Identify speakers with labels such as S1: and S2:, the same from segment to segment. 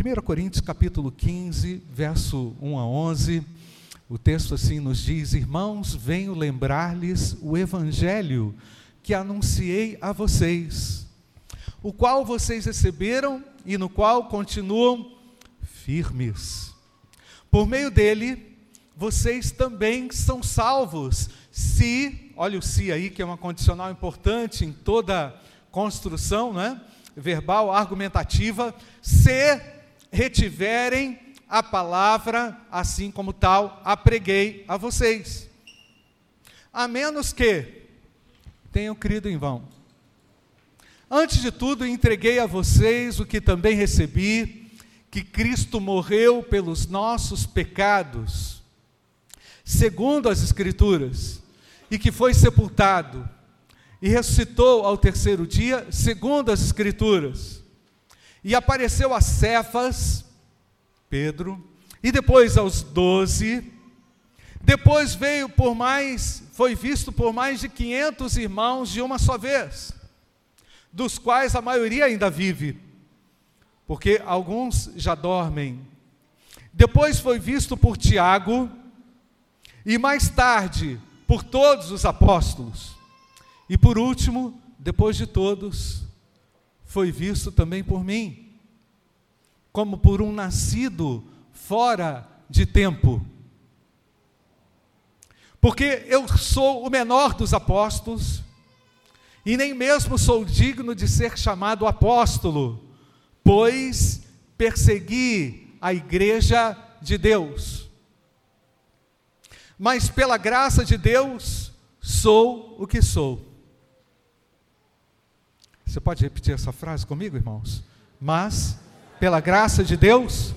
S1: 1 Coríntios capítulo 15, verso 1 a 11, o texto assim nos diz: Irmãos, venho lembrar-lhes o evangelho que anunciei a vocês, o qual vocês receberam e no qual continuam firmes. Por meio dele, vocês também são salvos, se, olha o se aí, que é uma condicional importante em toda construção, não é? verbal, argumentativa, se retiverem a palavra, assim como tal, a preguei a vocês. A menos que tenham crido em vão. Antes de tudo, entreguei a vocês o que também recebi, que Cristo morreu pelos nossos pecados, segundo as Escrituras, e que foi sepultado, e ressuscitou ao terceiro dia, segundo as Escrituras, e apareceu a Cefas, Pedro, e depois aos doze, depois veio por mais, foi visto por mais de 500 irmãos de uma só vez, dos quais a maioria ainda vive, porque alguns já dormem. Depois foi visto por Tiago, e mais tarde por todos os apóstolos. E por último, depois de todos, foi visto também por mim como por um nascido fora de tempo. Porque eu sou o menor dos apóstolos, e nem mesmo sou digno de ser chamado apóstolo, pois persegui a igreja de Deus. Mas pela graça de Deus, sou o que sou. Você pode repetir essa frase comigo, irmãos? Mas pela graça de Deus,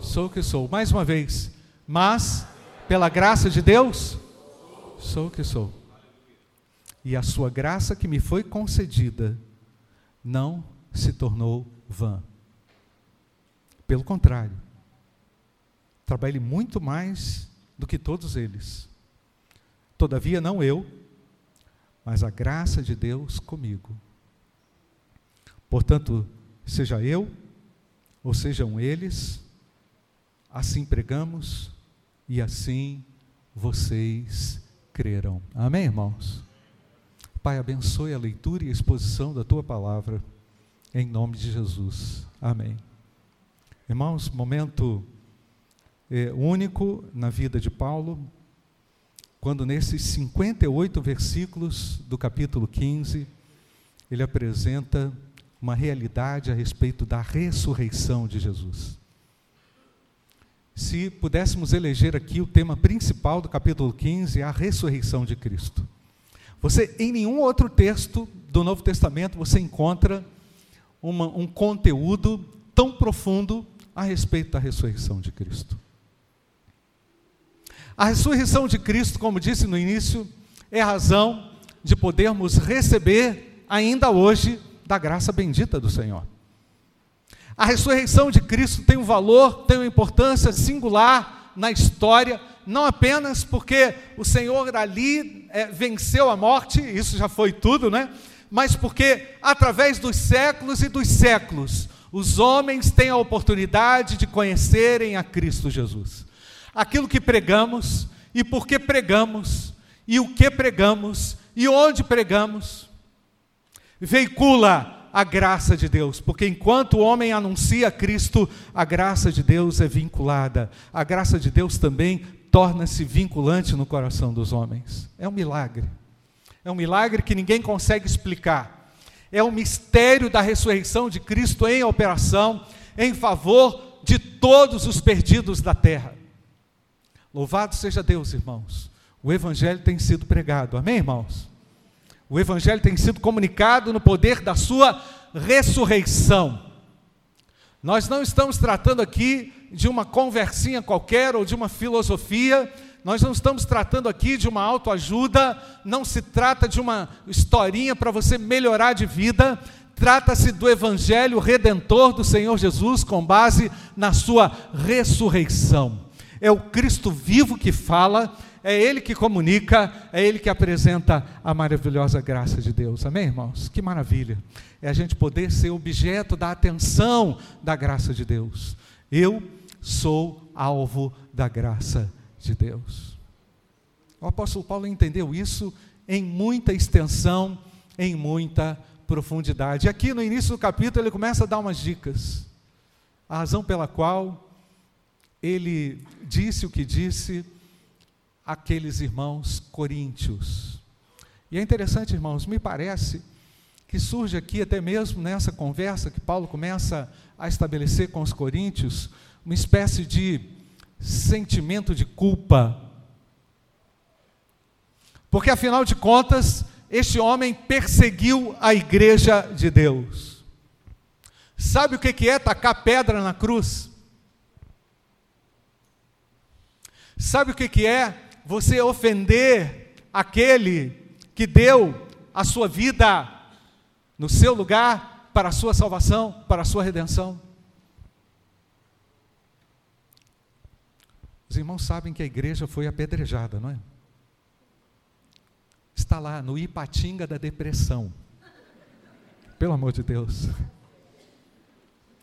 S1: sou o que sou. Mais uma vez, mas pela graça de Deus, sou o que sou. E a sua graça que me foi concedida não se tornou vã. Pelo contrário, trabalhei muito mais do que todos eles. Todavia, não eu, mas a graça de Deus comigo. Portanto, seja eu ou sejam eles, assim pregamos e assim vocês creram. Amém, irmãos? Pai, abençoe a leitura e a exposição da tua palavra, em nome de Jesus. Amém. Irmãos, momento é, único na vida de Paulo, quando nesses 58 versículos do capítulo 15, ele apresenta uma realidade a respeito da ressurreição de Jesus. Se pudéssemos eleger aqui o tema principal do capítulo 15, é a ressurreição de Cristo. Você, em nenhum outro texto do Novo Testamento, você encontra uma, um conteúdo tão profundo a respeito da ressurreição de Cristo. A ressurreição de Cristo, como disse no início, é razão de podermos receber ainda hoje da graça bendita do Senhor. A ressurreição de Cristo tem um valor, tem uma importância singular na história, não apenas porque o Senhor ali é, venceu a morte, isso já foi tudo, né? Mas porque através dos séculos e dos séculos, os homens têm a oportunidade de conhecerem a Cristo Jesus. Aquilo que pregamos e por que pregamos e o que pregamos e onde pregamos veicula a graça de Deus, porque enquanto o homem anuncia Cristo, a graça de Deus é vinculada. A graça de Deus também torna-se vinculante no coração dos homens. É um milagre. É um milagre que ninguém consegue explicar. É o um mistério da ressurreição de Cristo em operação em favor de todos os perdidos da terra. Louvado seja Deus, irmãos. O evangelho tem sido pregado. Amém, irmãos? O Evangelho tem sido comunicado no poder da sua ressurreição. Nós não estamos tratando aqui de uma conversinha qualquer ou de uma filosofia, nós não estamos tratando aqui de uma autoajuda, não se trata de uma historinha para você melhorar de vida, trata-se do Evangelho redentor do Senhor Jesus com base na sua ressurreição. É o Cristo vivo que fala, é Ele que comunica, é Ele que apresenta a maravilhosa graça de Deus. Amém, irmãos? Que maravilha! É a gente poder ser objeto da atenção da graça de Deus. Eu sou alvo da graça de Deus. O apóstolo Paulo entendeu isso em muita extensão, em muita profundidade. Aqui no início do capítulo ele começa a dar umas dicas. A razão pela qual ele disse o que disse àqueles irmãos coríntios. E é interessante, irmãos, me parece que surge aqui até mesmo nessa conversa que Paulo começa a estabelecer com os coríntios, uma espécie de sentimento de culpa. Porque afinal de contas, este homem perseguiu a igreja de Deus. Sabe o que é tacar pedra na cruz? Sabe o que é você ofender aquele que deu a sua vida no seu lugar para a sua salvação, para a sua redenção? Os irmãos sabem que a igreja foi apedrejada, não é? Está lá no Ipatinga da depressão. Pelo amor de Deus.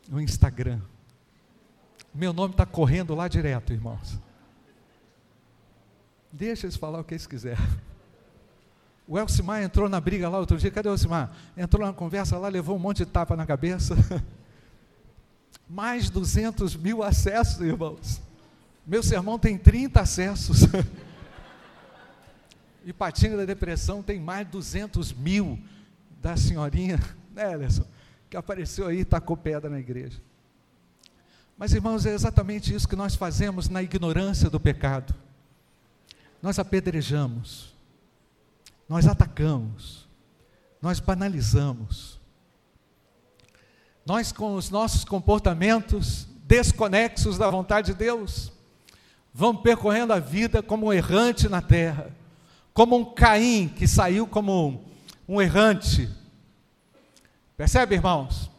S1: No Instagram. Meu nome está correndo lá direto, irmãos. Deixa eles falar o que eles quiserem. O Elcimar entrou na briga lá outro dia. Cadê o Elcimar? Entrou na conversa lá, levou um monte de tapa na cabeça. Mais 200 mil acessos, irmãos. Meu sermão tem 30 acessos. e Patinga da Depressão tem mais de 200 mil da senhorinha, né, Ellison? Que apareceu aí e tacou pedra na igreja. Mas, irmãos, é exatamente isso que nós fazemos na ignorância do pecado. Nós apedrejamos, nós atacamos, nós banalizamos. Nós, com os nossos comportamentos desconexos da vontade de Deus, vamos percorrendo a vida como um errante na terra, como um Caim que saiu como um errante. Percebe, irmãos?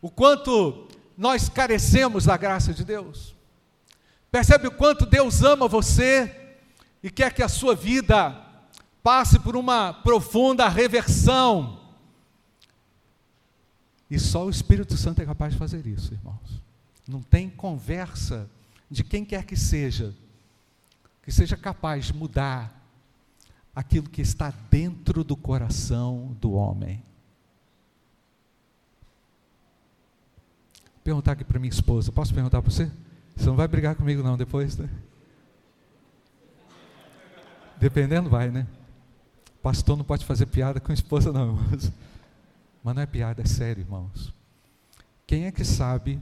S1: O quanto nós carecemos da graça de Deus. Percebe o quanto Deus ama você e quer que a sua vida passe por uma profunda reversão. E só o Espírito Santo é capaz de fazer isso, irmãos. Não tem conversa de quem quer que seja, que seja capaz de mudar aquilo que está dentro do coração do homem. Perguntar aqui para minha esposa, posso perguntar para você? Você não vai brigar comigo não depois, né? Dependendo, vai, né? Pastor não pode fazer piada com esposa, não, irmãos. Mas não é piada, é sério, irmãos. Quem é que sabe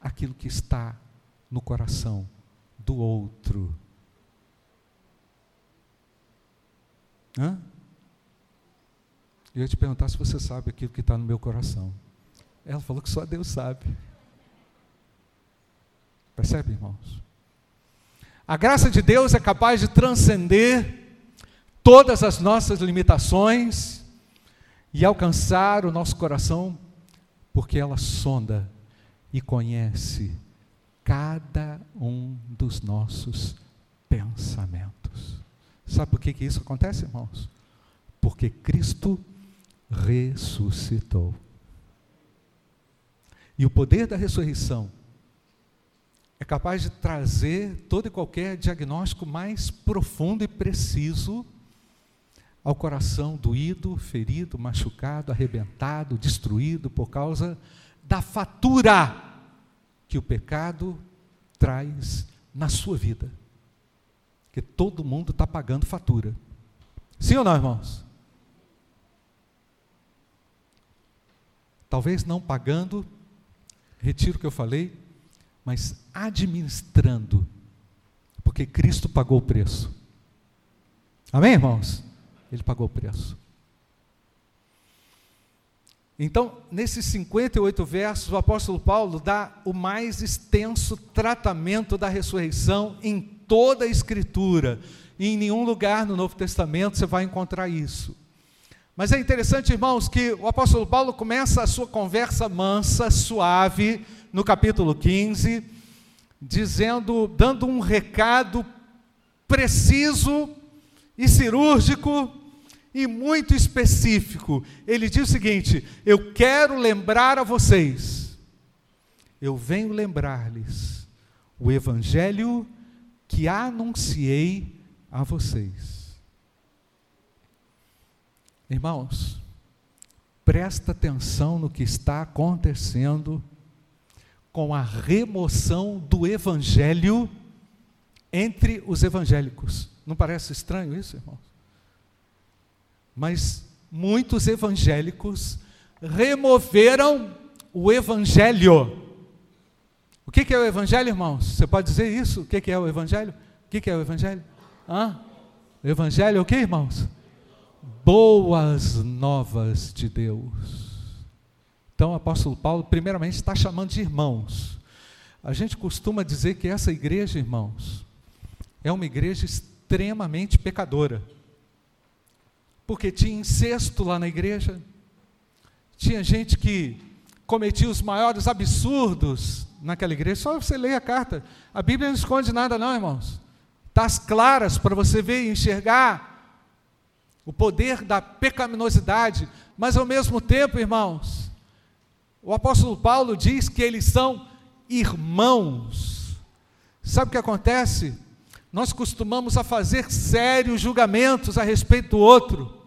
S1: aquilo que está no coração do outro. Hã? Eu ia te perguntar se você sabe aquilo que está no meu coração. Ela falou que só Deus sabe. Percebe, irmãos? A graça de Deus é capaz de transcender todas as nossas limitações e alcançar o nosso coração, porque ela sonda e conhece cada um dos nossos pensamentos. Sabe por que, que isso acontece, irmãos? Porque Cristo ressuscitou. E o poder da ressurreição é capaz de trazer todo e qualquer diagnóstico mais profundo e preciso ao coração doído, ferido, machucado, arrebentado, destruído por causa da fatura que o pecado traz na sua vida. Porque todo mundo está pagando fatura. Sim ou não, irmãos? Talvez não pagando, retiro o que eu falei, mas administrando, porque Cristo pagou o preço. Amém, irmãos? Ele pagou o preço. Então, nesses 58 versos, o apóstolo Paulo dá o mais extenso tratamento da ressurreição em toda a Escritura. E em nenhum lugar no Novo Testamento você vai encontrar isso. Mas é interessante, irmãos, que o apóstolo Paulo começa a sua conversa mansa, suave, no capítulo 15, dizendo, dando um recado preciso e cirúrgico e muito específico. Ele diz o seguinte: Eu quero lembrar a vocês, eu venho lembrar-lhes o evangelho que anunciei a vocês. Irmãos, presta atenção no que está acontecendo com a remoção do evangelho entre os evangélicos. Não parece estranho isso, irmãos? Mas muitos evangélicos removeram o evangelho. O que é o evangelho, irmãos? Você pode dizer isso? O que é o evangelho? O que é o evangelho? Hã? Evangelho é o que, irmãos? Boas novas de Deus. Então o apóstolo Paulo, primeiramente, está chamando de irmãos. A gente costuma dizer que essa igreja, irmãos, é uma igreja extremamente pecadora. Porque tinha incesto lá na igreja, tinha gente que cometia os maiores absurdos naquela igreja. Só você ler a carta. A Bíblia não esconde nada, não, irmãos. Está claras para você ver e enxergar o poder da pecaminosidade, mas ao mesmo tempo, irmãos, o apóstolo Paulo diz que eles são irmãos. Sabe o que acontece? Nós costumamos a fazer sérios julgamentos a respeito do outro.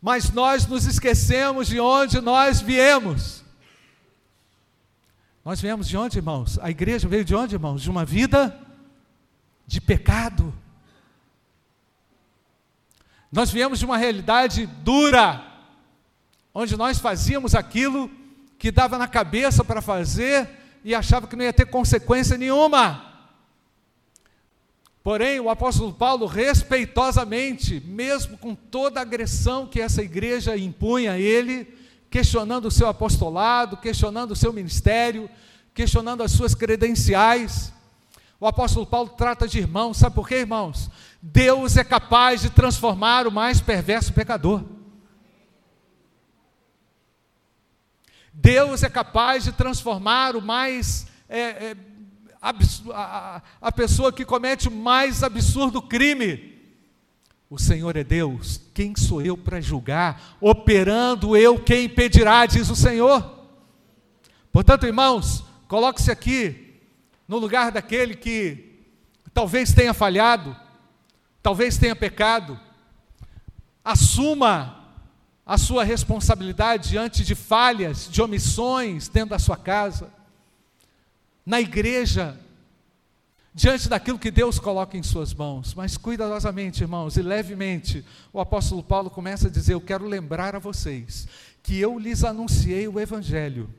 S1: Mas nós nos esquecemos de onde nós viemos. Nós viemos de onde, irmãos? A igreja veio de onde, irmãos? De uma vida de pecado. Nós viemos de uma realidade dura, onde nós fazíamos aquilo que dava na cabeça para fazer e achava que não ia ter consequência nenhuma. Porém, o apóstolo Paulo, respeitosamente, mesmo com toda a agressão que essa igreja impunha a ele, questionando o seu apostolado, questionando o seu ministério, questionando as suas credenciais, o apóstolo Paulo trata de irmãos, sabe por quê, irmãos? Deus é capaz de transformar o mais perverso pecador. Deus é capaz de transformar o mais é, é, a, a pessoa que comete o mais absurdo crime. O Senhor é Deus, quem sou eu para julgar? Operando eu, quem impedirá, diz o Senhor. Portanto, irmãos, coloque-se aqui no lugar daquele que talvez tenha falhado, talvez tenha pecado. Assuma a sua responsabilidade diante de falhas, de omissões dentro da sua casa na igreja, diante daquilo que Deus coloca em suas mãos. Mas cuidadosamente, irmãos, e levemente, o apóstolo Paulo começa a dizer: Eu quero lembrar a vocês que eu lhes anunciei o Evangelho,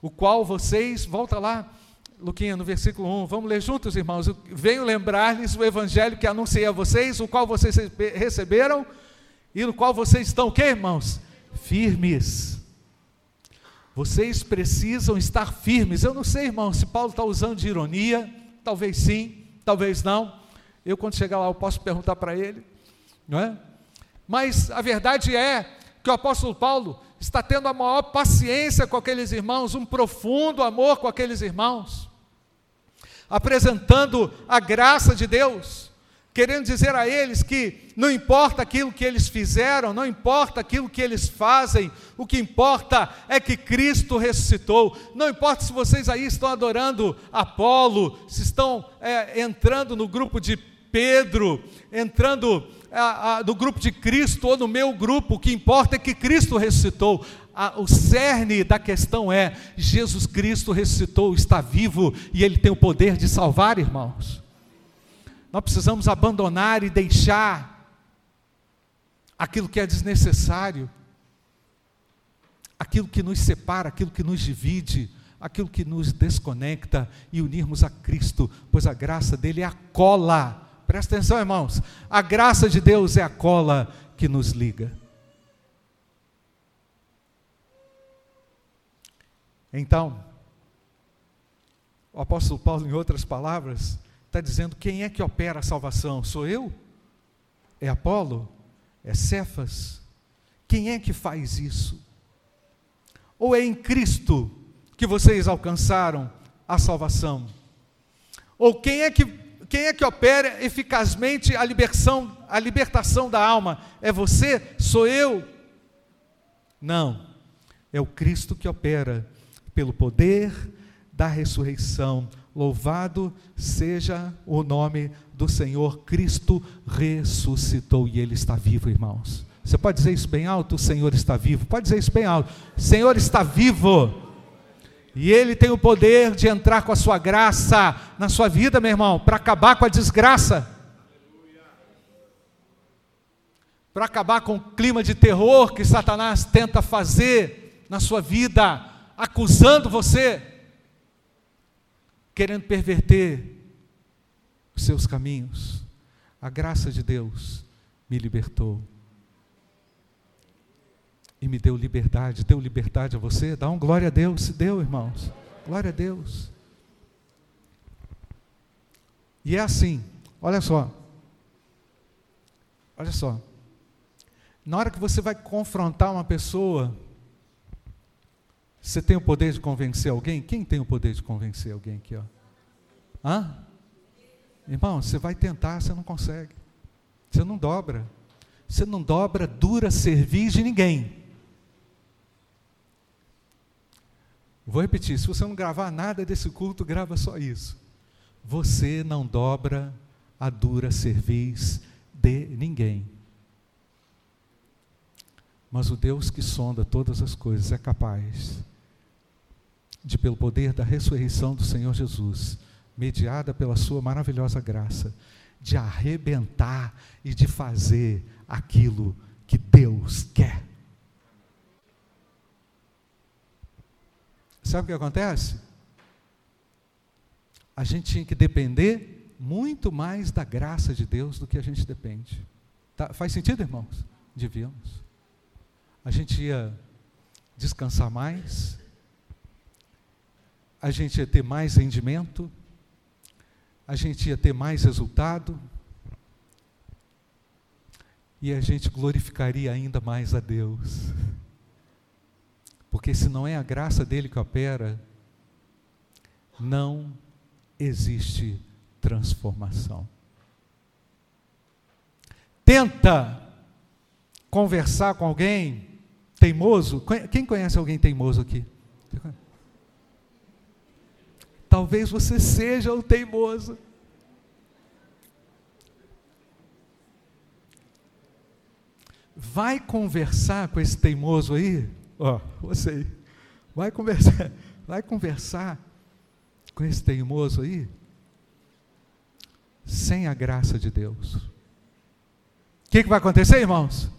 S1: o qual vocês, volta lá, Luquinha, no versículo 1, vamos ler juntos, irmãos. Venho lembrar-lhes o Evangelho que anunciei a vocês, o qual vocês receberam e no qual vocês estão, o que, irmãos? Firmes. Vocês precisam estar firmes. Eu não sei, irmão, se Paulo está usando de ironia, talvez sim, talvez não. Eu, quando chegar lá, eu posso perguntar para ele, não é? Mas a verdade é que o apóstolo Paulo está tendo a maior paciência com aqueles irmãos, um profundo amor com aqueles irmãos, apresentando a graça de Deus querendo dizer a eles que não importa aquilo que eles fizeram, não importa aquilo que eles fazem, o que importa é que Cristo ressuscitou. Não importa se vocês aí estão adorando Apolo, se estão é, entrando no grupo de Pedro, entrando a, a, no grupo de Cristo ou no meu grupo, o que importa é que Cristo ressuscitou. A, o cerne da questão é: Jesus Cristo ressuscitou, está vivo e Ele tem o poder de salvar, irmãos. Nós precisamos abandonar e deixar aquilo que é desnecessário, aquilo que nos separa, aquilo que nos divide, aquilo que nos desconecta e unirmos a Cristo, pois a graça dele é a cola. Presta atenção, irmãos. A graça de Deus é a cola que nos liga. Então, o apóstolo Paulo, em outras palavras, está dizendo: quem é que opera a salvação? Sou eu? É Apolo? É Cefas? Quem é que faz isso? Ou é em Cristo que vocês alcançaram a salvação? Ou quem é que, quem é que opera eficazmente a libertação, a libertação da alma? É você? Sou eu? Não. É o Cristo que opera pelo poder da ressurreição. Louvado seja o nome do Senhor. Cristo ressuscitou e Ele está vivo, irmãos. Você pode dizer isso bem alto? O Senhor está vivo. Pode dizer isso bem alto. O Senhor está vivo. E Ele tem o poder de entrar com a sua graça na sua vida, meu irmão, para acabar com a desgraça. Para acabar com o clima de terror que Satanás tenta fazer na sua vida, acusando você, querendo perverter os seus caminhos. A graça de Deus me libertou e me deu liberdade. Deu liberdade a você? Dá um glória a Deus. Se deu, irmãos. Glória a Deus. E é assim, olha só. Olha só. Na hora que você vai confrontar uma pessoa, você tem o poder de convencer alguém? Quem tem o poder de convencer alguém aqui? Ó? Hã? Irmão, você vai tentar, você não consegue. Você não dobra. Você não dobra dura cerviz de ninguém. Vou repetir: se você não gravar nada desse culto, grava só isso. Você não dobra a dura cerviz de ninguém. Mas o Deus que sonda todas as coisas é capaz de, pelo poder da ressurreição do Senhor Jesus, mediada pela Sua maravilhosa graça, de arrebentar e de fazer aquilo que Deus quer. Sabe o que acontece? A gente tinha que depender muito mais da graça de Deus do que a gente depende. Tá? Faz sentido, irmãos? Devíamos. A gente ia descansar mais, a gente ia ter mais rendimento, a gente ia ter mais resultado, e a gente glorificaria ainda mais a Deus. Porque se não é a graça dele que opera, não existe transformação. Tenta conversar com alguém teimoso. Quem conhece alguém teimoso aqui? Talvez você seja o teimoso. Vai conversar com esse teimoso aí? Ó, você vai conversar, vai conversar com esse teimoso aí sem a graça de Deus. O que, que vai acontecer, irmãos?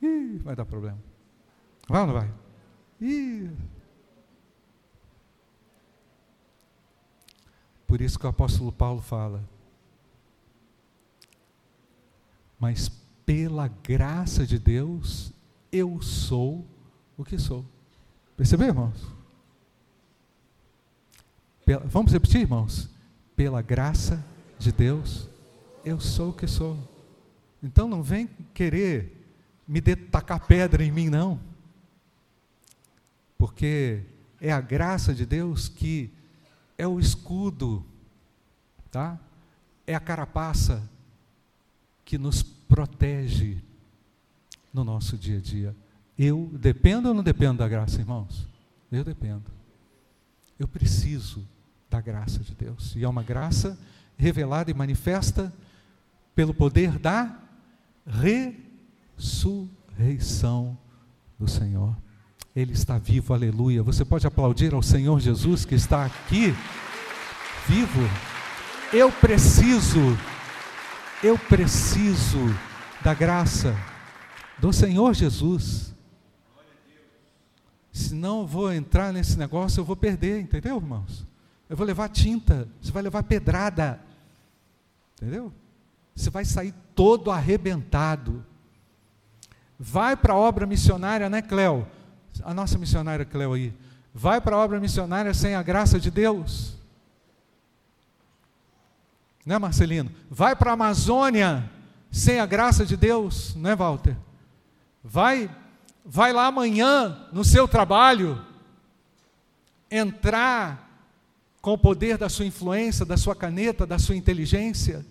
S1: Ih, vai dar problema. Vai ou não vai? Ih. Por isso que o apóstolo Paulo fala. Mas pela graça de Deus, eu sou o que sou. Percebeu, irmãos? Pela, vamos repetir, irmãos? Pela graça de Deus, eu sou o que sou. Então não vem querer me tacar pedra em mim, não. Porque é a graça de Deus que é o escudo, tá? É a carapaça que nos protege no nosso dia a dia. Eu dependo ou não dependo da graça, irmãos? Eu dependo. Eu preciso da graça de Deus. E é uma graça revelada e manifesta pelo poder da ressurreição do Senhor. Ele está vivo, aleluia. Você pode aplaudir ao Senhor Jesus que está aqui, vivo. Eu preciso, eu preciso da graça do Senhor Jesus. Senão eu vou entrar nesse negócio, eu vou perder, entendeu, irmãos? Eu vou levar tinta, você vai levar pedrada. Entendeu? Você vai sair todo arrebentado. Vai para a obra missionária, né, Cléo? A nossa missionária Cléo aí. Vai para a obra missionária sem a graça de Deus. Né, Marcelino? Vai para a Amazônia sem a graça de Deus, né, Walter? Vai vai lá amanhã no seu trabalho entrar com o poder da sua influência, da sua caneta, da sua inteligência,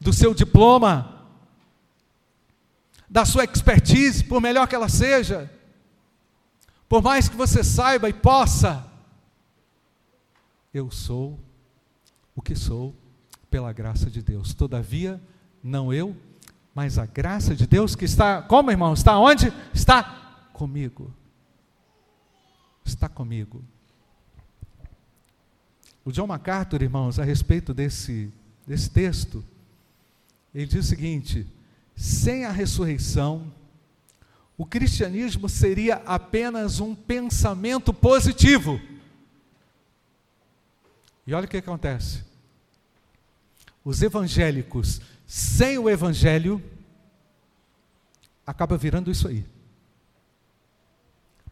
S1: do seu diploma, da sua expertise, por melhor que ela seja, por mais que você saiba e possa, eu sou o que sou pela graça de Deus. Todavia, não eu, mas a graça de Deus que está, como irmão? Está onde? Está comigo. Está comigo. O John MacArthur, irmãos, a respeito desse, desse texto, ele diz o seguinte: sem a ressurreição, o cristianismo seria apenas um pensamento positivo. E olha o que acontece. Os evangélicos, sem o evangelho, acaba virando isso aí.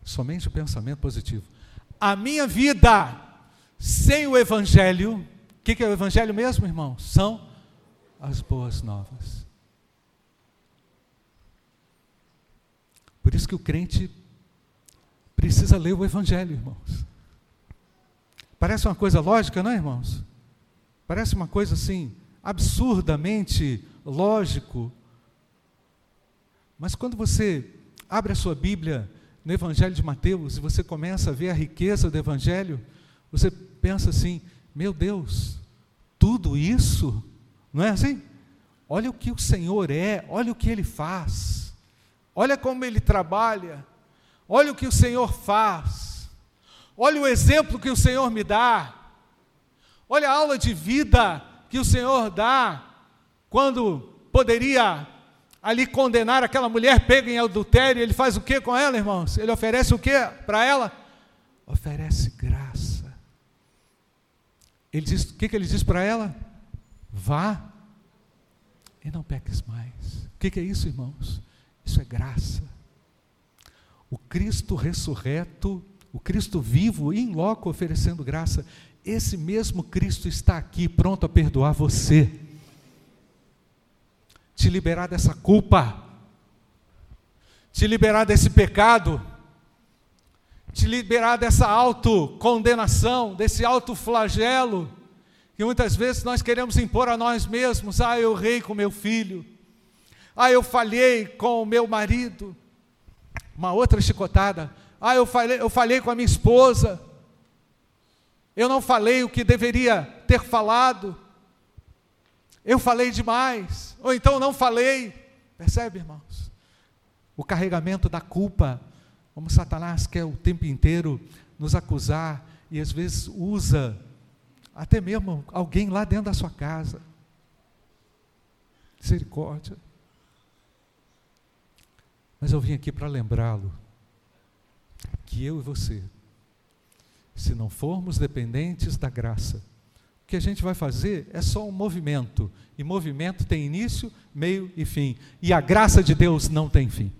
S1: Somente o pensamento positivo. A minha vida sem o evangelho, o que, que é o evangelho mesmo, irmão? São as boas novas. Por isso que o crente precisa ler o evangelho, irmãos. Parece uma coisa lógica, não é, irmãos? Parece uma coisa assim, absurdamente lógico. Mas quando você abre a sua Bíblia no Evangelho de Mateus e você começa a ver a riqueza do Evangelho, você pensa assim: meu Deus, tudo isso? Não é assim? Olha o que o Senhor é, olha o que Ele faz, olha como Ele trabalha, olha o que o Senhor faz. Olha o exemplo que o Senhor me dá. Olha a aula de vida que o Senhor dá quando poderia ali condenar aquela mulher pega em adultério, ele faz o que com ela, irmãos? Ele oferece o que para ela? Oferece graça. Ele diz, o que, que ele diz para ela? Vá e não peques mais. O que, que é isso, irmãos? Isso é graça. O Cristo ressurreto o Cristo vivo em loco oferecendo graça, esse mesmo Cristo está aqui pronto a perdoar você, te liberar dessa culpa, te liberar desse pecado, te liberar dessa autocondenação, desse autoflagelo, que muitas vezes nós queremos impor a nós mesmos. Ah, eu errei com meu filho. Ah, eu falhei com o meu marido. Uma outra chicotada. Ah, eu falei, eu falei com a minha esposa. Eu não falei o que deveria ter falado. Eu falei demais. Ou então não falei. Percebe, irmãos? O carregamento da culpa, como Satanás quer o tempo inteiro nos acusar e às vezes usa até mesmo alguém lá dentro da sua casa. Misericórdia. Mas eu vim aqui para lembrá-lo que eu e você, se não formos dependentes da graça, o que a gente vai fazer é só um movimento, e movimento tem início, meio e fim, e a graça de Deus não tem fim.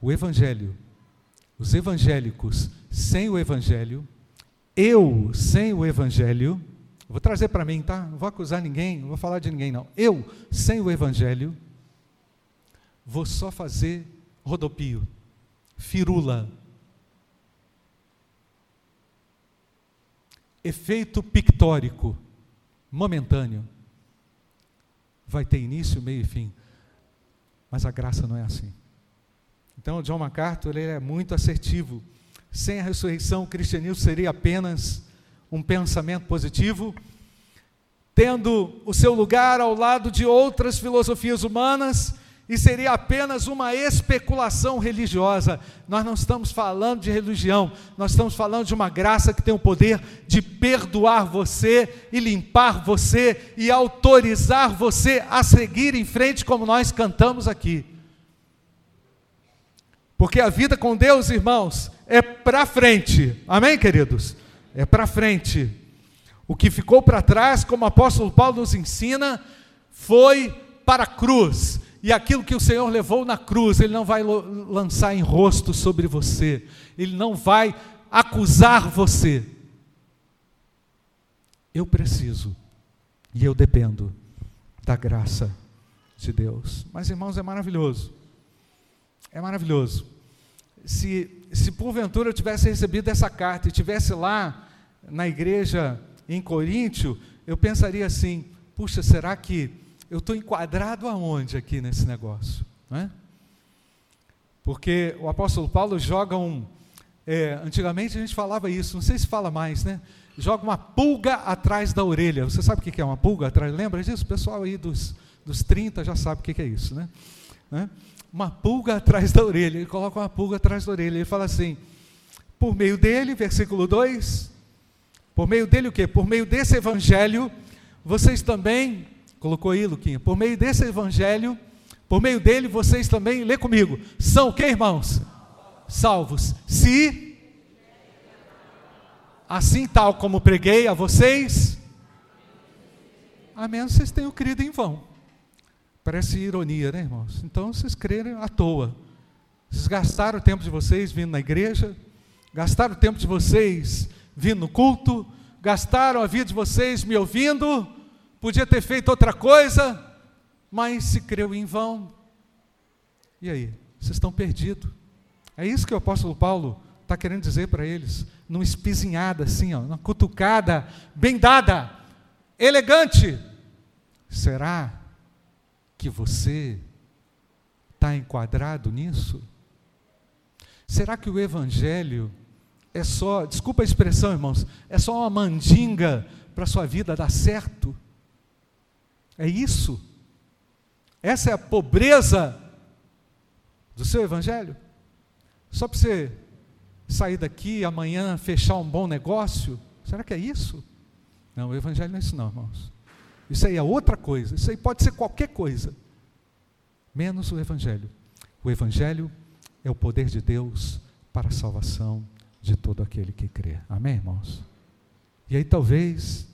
S1: O Evangelho, os evangélicos sem o Evangelho, eu sem o Evangelho, vou trazer para mim, tá? Não vou acusar ninguém, não vou falar de ninguém, não. Eu sem o Evangelho, vou só fazer rodopio, firula, efeito pictórico, momentâneo, vai ter início, meio e fim, mas a graça não é assim. Então, John MacArthur ele é muito assertivo. Sem a ressurreição, o cristianismo seria apenas um pensamento positivo, tendo o seu lugar ao lado de outras filosofias humanas e seria apenas uma especulação religiosa. Nós não estamos falando de religião, nós estamos falando de uma graça que tem o poder de perdoar você e limpar você e autorizar você a seguir em frente, como nós cantamos aqui. Porque a vida com Deus, irmãos, é para frente, amém, queridos? É para frente. O que ficou para trás, como o apóstolo Paulo nos ensina, foi para a cruz e aquilo que o Senhor levou na cruz, Ele não vai lançar em rosto sobre você, Ele não vai acusar você. Eu preciso e eu dependo da graça de Deus. Mas, irmãos, é maravilhoso. É maravilhoso. se, se porventura eu tivesse recebido essa carta e tivesse lá na igreja em Coríntio, eu pensaria assim: puxa, será que eu estou enquadrado aonde aqui nesse negócio? Não é? Porque o apóstolo Paulo joga um. É, antigamente a gente falava isso, não sei se fala mais, né? Joga uma pulga atrás da orelha. Você sabe o que é uma pulga atrás? Lembra disso? O pessoal aí dos, dos 30 já sabe o que é isso, né? né? Uma pulga atrás da orelha. Ele coloca uma pulga atrás da orelha. Ele fala assim: por meio dele, versículo 2, por meio dele o quê? Por meio desse evangelho, vocês também, colocou aí, Luquinha, por meio desse evangelho, por meio dele vocês também, lê comigo, são o que, irmãos? Salvos. Se, assim tal como preguei a vocês, a menos vocês tenham crido em vão. Parece ironia, né, irmãos? Então vocês creram à toa. Vocês gastaram o tempo de vocês vindo na igreja, gastaram o tempo de vocês vindo no culto, gastaram a vida de vocês me ouvindo, podia ter feito outra coisa, mas se creu em vão. E aí? Vocês estão perdidos. É isso que o apóstolo Paulo está querendo dizer para eles, numa espizinhada assim, ó, uma cutucada bem dada, elegante. Será que você está enquadrado nisso? Será que o Evangelho é só, desculpa a expressão, irmãos, é só uma mandinga para a sua vida dar certo? É isso? Essa é a pobreza do seu evangelho? Só para você sair daqui amanhã fechar um bom negócio? Será que é isso? Não, o evangelho não é isso não, irmãos. Isso aí é outra coisa. Isso aí pode ser qualquer coisa, menos o evangelho. O evangelho é o poder de Deus para a salvação de todo aquele que crê. Amém, irmãos? E aí talvez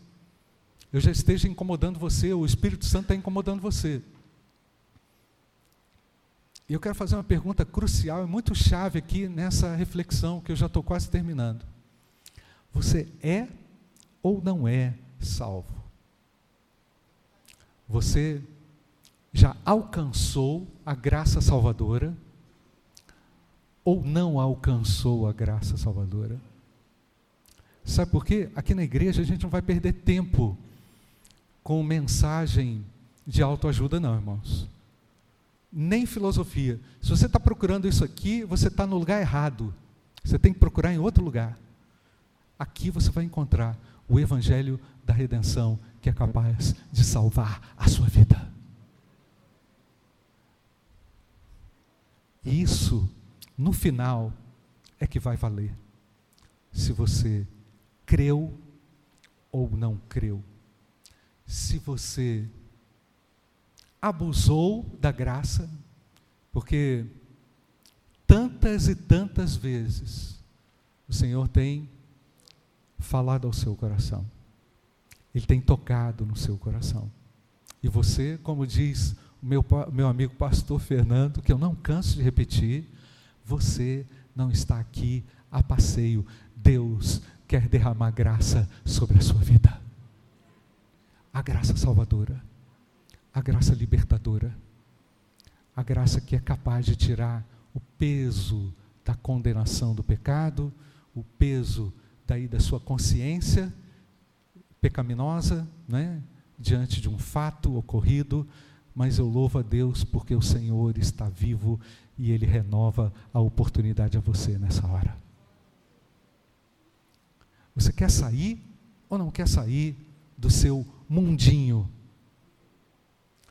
S1: eu já esteja incomodando você, o Espírito Santo está incomodando você. E eu quero fazer uma pergunta crucial e muito chave aqui nessa reflexão que eu já estou quase terminando. Você é ou não é salvo? Você já alcançou a graça salvadora? ou não alcançou a graça salvadora. Sabe por quê? Aqui na igreja a gente não vai perder tempo com mensagem de autoajuda, não, irmãos. Nem filosofia. Se você está procurando isso aqui, você está no lugar errado. Você tem que procurar em outro lugar. Aqui você vai encontrar o Evangelho da redenção que é capaz de salvar a sua vida. Isso no final é que vai valer. Se você creu ou não creu. Se você abusou da graça, porque tantas e tantas vezes o Senhor tem falado ao seu coração. Ele tem tocado no seu coração. E você, como diz o meu, meu amigo pastor Fernando, que eu não canso de repetir, você não está aqui a passeio. Deus quer derramar graça sobre a sua vida. A graça salvadora, a graça libertadora, a graça que é capaz de tirar o peso da condenação do pecado, o peso daí da sua consciência pecaminosa, né, diante de um fato ocorrido, mas eu louvo a Deus porque o Senhor está vivo e Ele renova a oportunidade a você nessa hora. Você quer sair ou não quer sair do seu mundinho?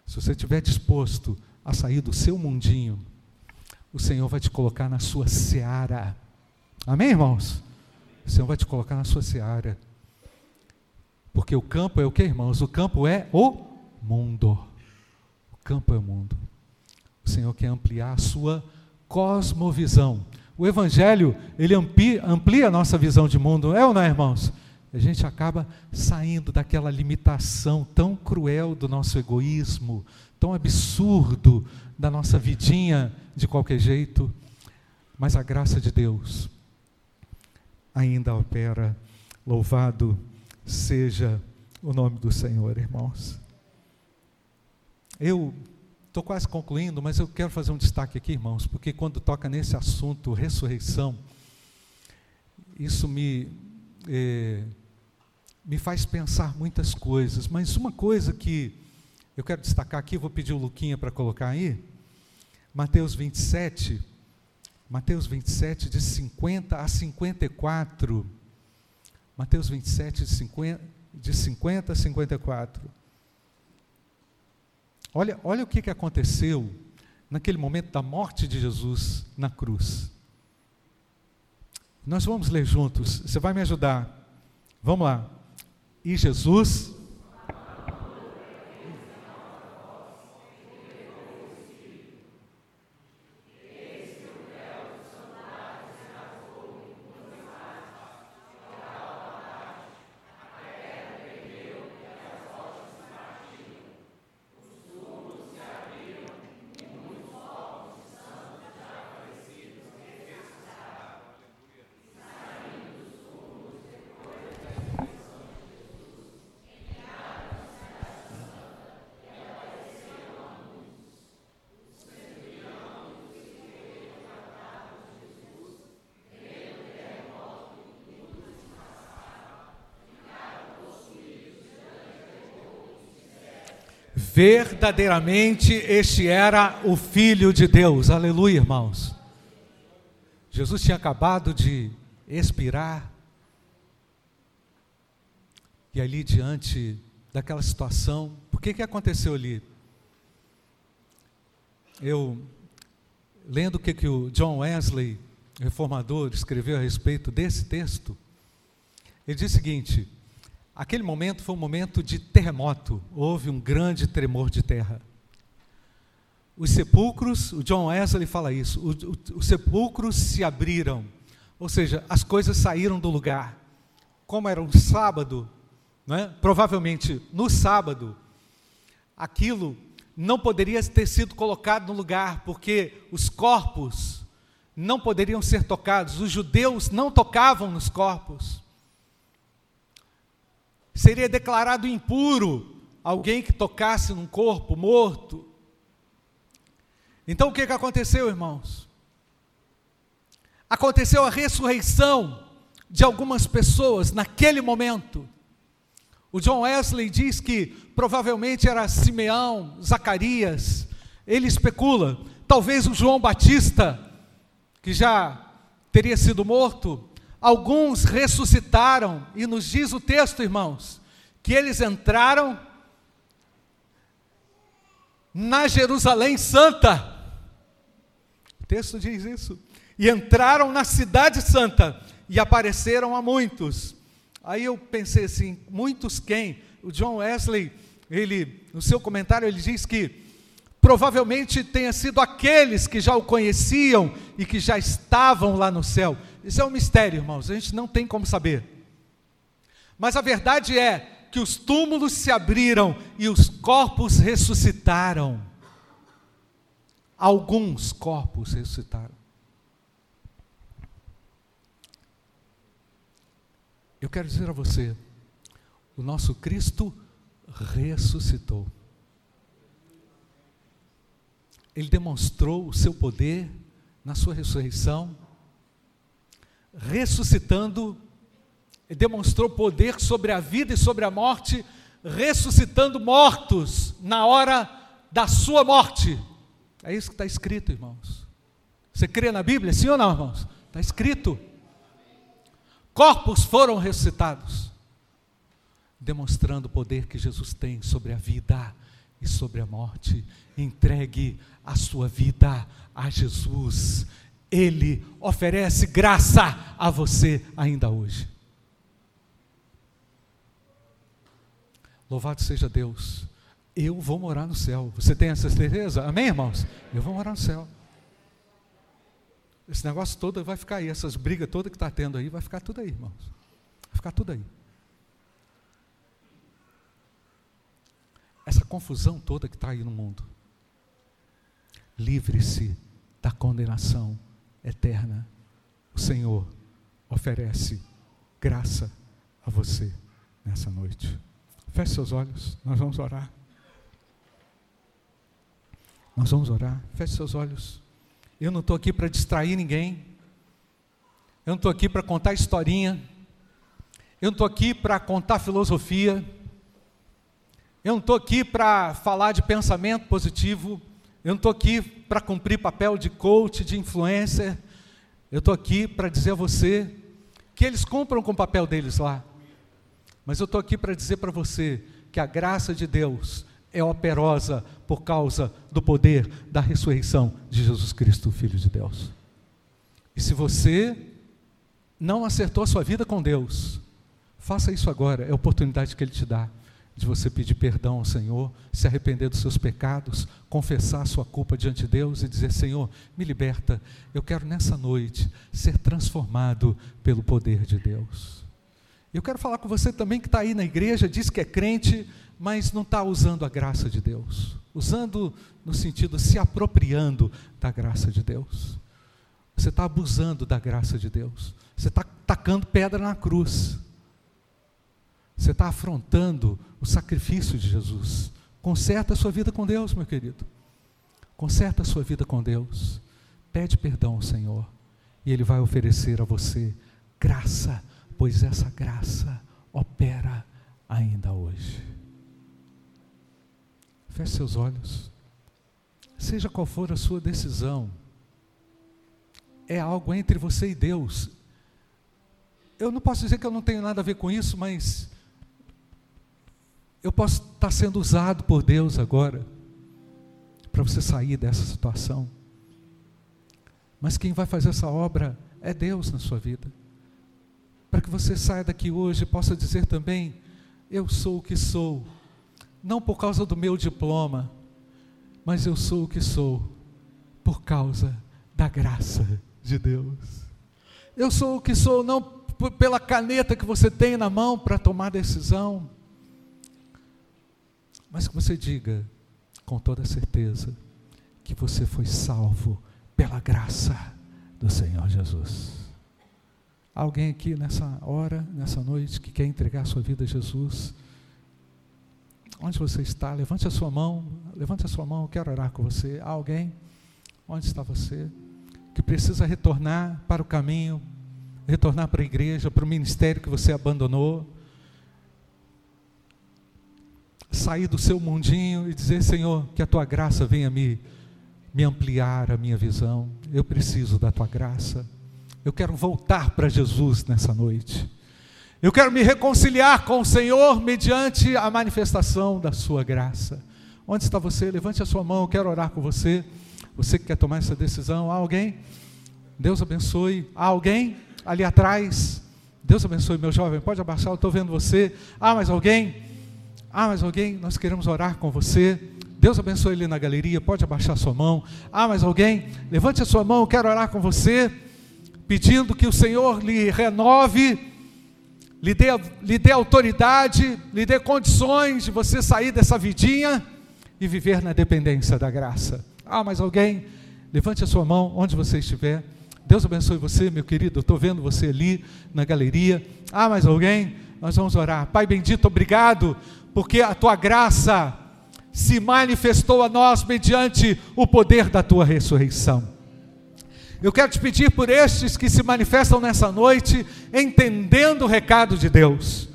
S1: Se você estiver disposto a sair do seu mundinho, o Senhor vai te colocar na sua seara. Amém, irmãos? O Senhor vai te colocar na sua seara. Porque o campo é o que, irmãos? O campo é o mundo. O campo é o mundo. O Senhor quer ampliar a sua cosmovisão. O Evangelho, ele amplia, amplia a nossa visão de mundo, é ou não é, irmãos? A gente acaba saindo daquela limitação tão cruel do nosso egoísmo, tão absurdo da nossa vidinha de qualquer jeito. Mas a graça de Deus ainda opera. Louvado seja o nome do Senhor, irmãos. Eu estou quase concluindo, mas eu quero fazer um destaque aqui, irmãos, porque quando toca nesse assunto, ressurreição, isso me, é, me faz pensar muitas coisas, mas uma coisa que eu quero destacar aqui, vou pedir o Luquinha para colocar aí, Mateus 27, Mateus 27, de 50 a 54. Mateus 27, de 50, de 50 a 54. Olha, olha o que, que aconteceu naquele momento da morte de Jesus na cruz. Nós vamos ler juntos, você vai me ajudar. Vamos lá. E Jesus Verdadeiramente este era o Filho de Deus. Aleluia, irmãos. Jesus tinha acabado de expirar. E ali diante daquela situação, por que que aconteceu ali? Eu lendo o que que o John Wesley, reformador, escreveu a respeito desse texto, ele diz o seguinte: Aquele momento foi um momento de terremoto, houve um grande tremor de terra. Os sepulcros, o John Wesley fala isso, os sepulcros se abriram, ou seja, as coisas saíram do lugar. Como era um sábado, né? provavelmente no sábado, aquilo não poderia ter sido colocado no lugar, porque os corpos não poderiam ser tocados, os judeus não tocavam nos corpos seria declarado impuro alguém que tocasse num corpo morto. Então o que, que aconteceu, irmãos? Aconteceu a ressurreição de algumas pessoas naquele momento. O John Wesley diz que provavelmente era Simeão, Zacarias. Ele especula, talvez o João Batista, que já teria sido morto, Alguns ressuscitaram, e nos diz o texto, irmãos, que eles entraram na Jerusalém Santa. O texto diz isso. E entraram na Cidade Santa e apareceram a muitos. Aí eu pensei assim, muitos quem? O John Wesley, ele, no seu comentário, ele diz que provavelmente tenha sido aqueles que já o conheciam e que já estavam lá no céu. Isso é um mistério, irmãos, a gente não tem como saber. Mas a verdade é que os túmulos se abriram e os corpos ressuscitaram. Alguns corpos ressuscitaram. Eu quero dizer a você, o nosso Cristo ressuscitou. Ele demonstrou o seu poder na sua ressurreição ressuscitando, demonstrou poder sobre a vida e sobre a morte, ressuscitando mortos na hora da sua morte. É isso que está escrito, irmãos. Você crê na Bíblia, sim ou não, irmãos? Está escrito. Corpos foram ressuscitados, demonstrando o poder que Jesus tem sobre a vida e sobre a morte. Entregue a sua vida a Jesus ele oferece graça a você ainda hoje. Louvado seja Deus. Eu vou morar no céu. Você tem essa certeza? Amém, irmãos? Eu vou morar no céu. Esse negócio todo vai ficar aí, essas brigas todas que está tendo aí, vai ficar tudo aí, irmãos. Vai ficar tudo aí. Essa confusão toda que está aí no mundo. Livre-se da condenação eterna, o Senhor oferece graça a você nessa noite. Feche seus olhos, nós vamos orar. Nós vamos orar. Feche seus olhos. Eu não estou aqui para distrair ninguém. Eu não estou aqui para contar historinha. Eu não estou aqui para contar filosofia. Eu não estou aqui para falar de pensamento positivo. Eu não estou aqui para cumprir papel de coach, de influencer. Eu estou aqui para dizer a você que eles cumpram com o papel deles lá. Mas eu estou aqui para dizer para você que a graça de Deus é operosa por causa do poder da ressurreição de Jesus Cristo, Filho de Deus. E se você não acertou a sua vida com Deus, faça isso agora, é a oportunidade que Ele te dá de você pedir perdão ao Senhor, se arrepender dos seus pecados, confessar a sua culpa diante de Deus e dizer: Senhor, me liberta, eu quero nessa noite ser transformado pelo poder de Deus. Eu quero falar com você também que está aí na igreja, diz que é crente, mas não está usando a graça de Deus, usando no sentido se apropriando da graça de Deus. Você está abusando da graça de Deus. Você está tacando pedra na cruz. Você está afrontando o sacrifício de Jesus. Conserta a sua vida com Deus, meu querido. Conserta a sua vida com Deus. Pede perdão ao Senhor. E Ele vai oferecer a você graça, pois essa graça opera ainda hoje. Feche seus olhos. Seja qual for a sua decisão, é algo entre você e Deus. Eu não posso dizer que eu não tenho nada a ver com isso, mas eu posso estar sendo usado por Deus agora para você sair dessa situação. Mas quem vai fazer essa obra é Deus na sua vida. Para que você saia daqui hoje e possa dizer também: Eu sou o que sou, não por causa do meu diploma, mas eu sou o que sou por causa da graça de Deus. Eu sou o que sou não pela caneta que você tem na mão para tomar decisão, mas que você diga com toda certeza que você foi salvo pela graça do Senhor Jesus. Alguém aqui nessa hora, nessa noite, que quer entregar sua vida a Jesus? Onde você está? Levante a sua mão, levante a sua mão, eu quero orar com você. Há alguém? Onde está você? Que precisa retornar para o caminho, retornar para a igreja, para o ministério que você abandonou sair do seu mundinho e dizer: Senhor, que a tua graça venha me, me ampliar a minha visão. Eu preciso da tua graça. Eu quero voltar para Jesus nessa noite. Eu quero me reconciliar com o Senhor mediante a manifestação da sua graça. Onde está você? Levante a sua mão, eu quero orar com você. Você que quer tomar essa decisão, há alguém? Deus abençoe. Há alguém ali atrás? Deus abençoe, meu jovem. Pode abaixar, eu estou vendo você. Ah, mais alguém? Ah, mas alguém, nós queremos orar com você. Deus abençoe ele na galeria, pode abaixar sua mão. Ah, mas alguém, levante a sua mão, eu quero orar com você, pedindo que o Senhor lhe renove, lhe dê, lhe dê autoridade, lhe dê condições de você sair dessa vidinha e viver na dependência da graça. Ah, mas alguém, levante a sua mão onde você estiver. Deus abençoe você, meu querido. Estou vendo você ali na galeria. Ah, mas alguém, nós vamos orar. Pai bendito, obrigado porque a tua graça se manifestou a nós mediante o poder da tua ressurreição. Eu quero te pedir por estes que se manifestam nessa noite, entendendo o recado de Deus.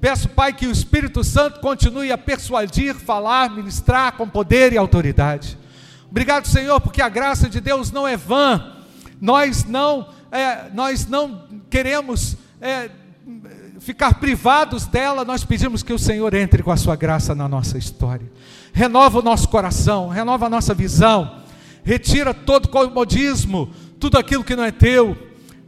S1: Peço, Pai, que o Espírito Santo continue a persuadir, falar, ministrar com poder e autoridade. Obrigado, Senhor, porque a graça de Deus não é vã. Nós não, é, nós não queremos é, ficar privados dela, nós pedimos que o Senhor entre com a sua graça na nossa história. Renova o nosso coração, renova a nossa visão, retira todo comodismo, tudo aquilo que não é teu.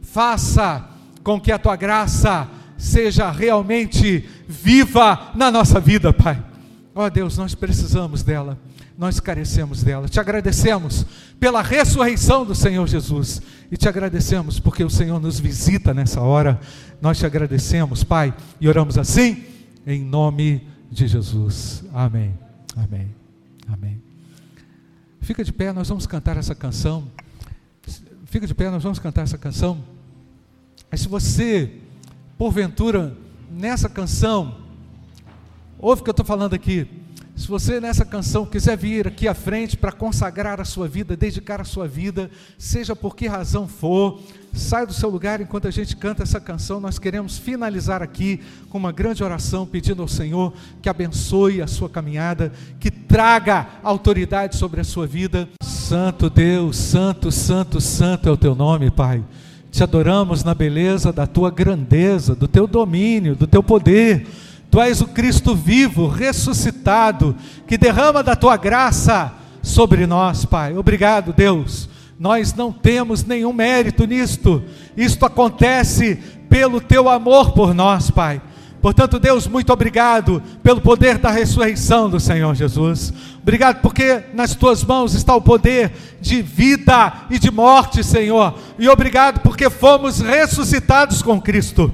S1: Faça com que a tua graça seja realmente viva na nossa vida, Pai. Ó oh, Deus, nós precisamos dela nós carecemos dela. Te agradecemos pela ressurreição do Senhor Jesus e te agradecemos porque o Senhor nos visita nessa hora. Nós te agradecemos, Pai, e oramos assim em nome de Jesus. Amém. Amém. Amém. Fica de pé, nós vamos cantar essa canção. Fica de pé, nós vamos cantar essa canção. Mas se você, porventura, nessa canção, ouve o que eu estou falando aqui, Se você nessa canção quiser vir aqui à frente para consagrar a sua vida, dedicar a sua vida, seja por que razão for, sai do seu lugar enquanto a gente canta essa canção. Nós queremos finalizar aqui com uma grande oração pedindo ao Senhor que abençoe a sua caminhada, que traga autoridade sobre a sua vida. Santo Deus, santo, santo, santo é o teu nome, Pai. Te adoramos na beleza da tua grandeza, do teu domínio, do teu poder Tu és o Cristo vivo, ressuscitado, que derrama da tua graça sobre nós, Pai. Obrigado, Deus. Nós não temos nenhum mérito nisto. Isto acontece pelo teu amor por nós, Pai. Portanto, Deus, muito obrigado pelo poder da ressurreição do Senhor Jesus. Obrigado porque nas tuas mãos está o poder de vida e de morte, Senhor. E obrigado porque fomos ressuscitados com Cristo.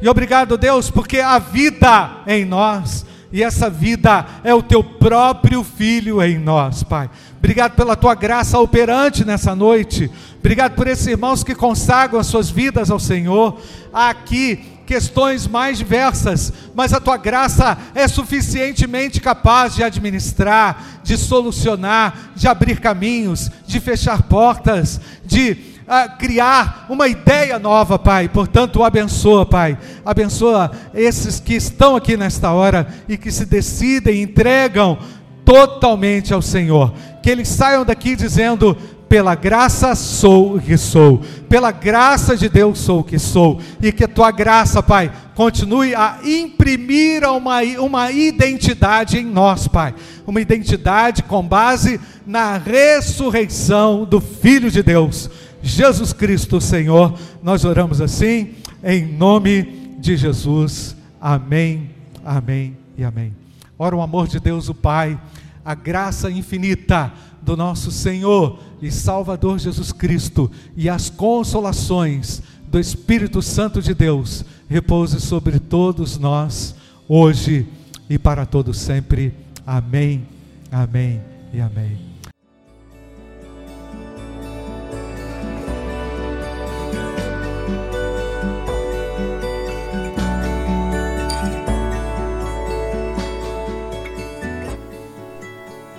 S1: E obrigado, Deus, porque a vida em nós, e essa vida é o teu próprio Filho em nós, Pai. Obrigado pela tua graça operante nessa noite. Obrigado por esses irmãos que consagram as suas vidas ao Senhor. Há aqui questões mais diversas, mas a tua graça é suficientemente capaz de administrar, de solucionar, de abrir caminhos, de fechar portas, de a criar uma ideia nova, Pai. Portanto, abençoa, Pai. Abençoa esses que estão aqui nesta hora e que se decidem, entregam totalmente ao Senhor. Que eles saiam daqui dizendo: pela graça sou o que sou, pela graça de Deus sou o que sou, e que a tua graça, Pai, continue a imprimir uma, uma identidade em nós, Pai, uma identidade com base na ressurreição do Filho de Deus Jesus Cristo, Senhor. Nós oramos assim, em nome de Jesus. Amém, amém e amém. Ora, o amor de Deus, o Pai, a graça infinita do nosso Senhor e Salvador Jesus Cristo e as consolações do Espírito Santo de Deus repouse sobre todos nós, hoje e para todos sempre. Amém, amém e amém.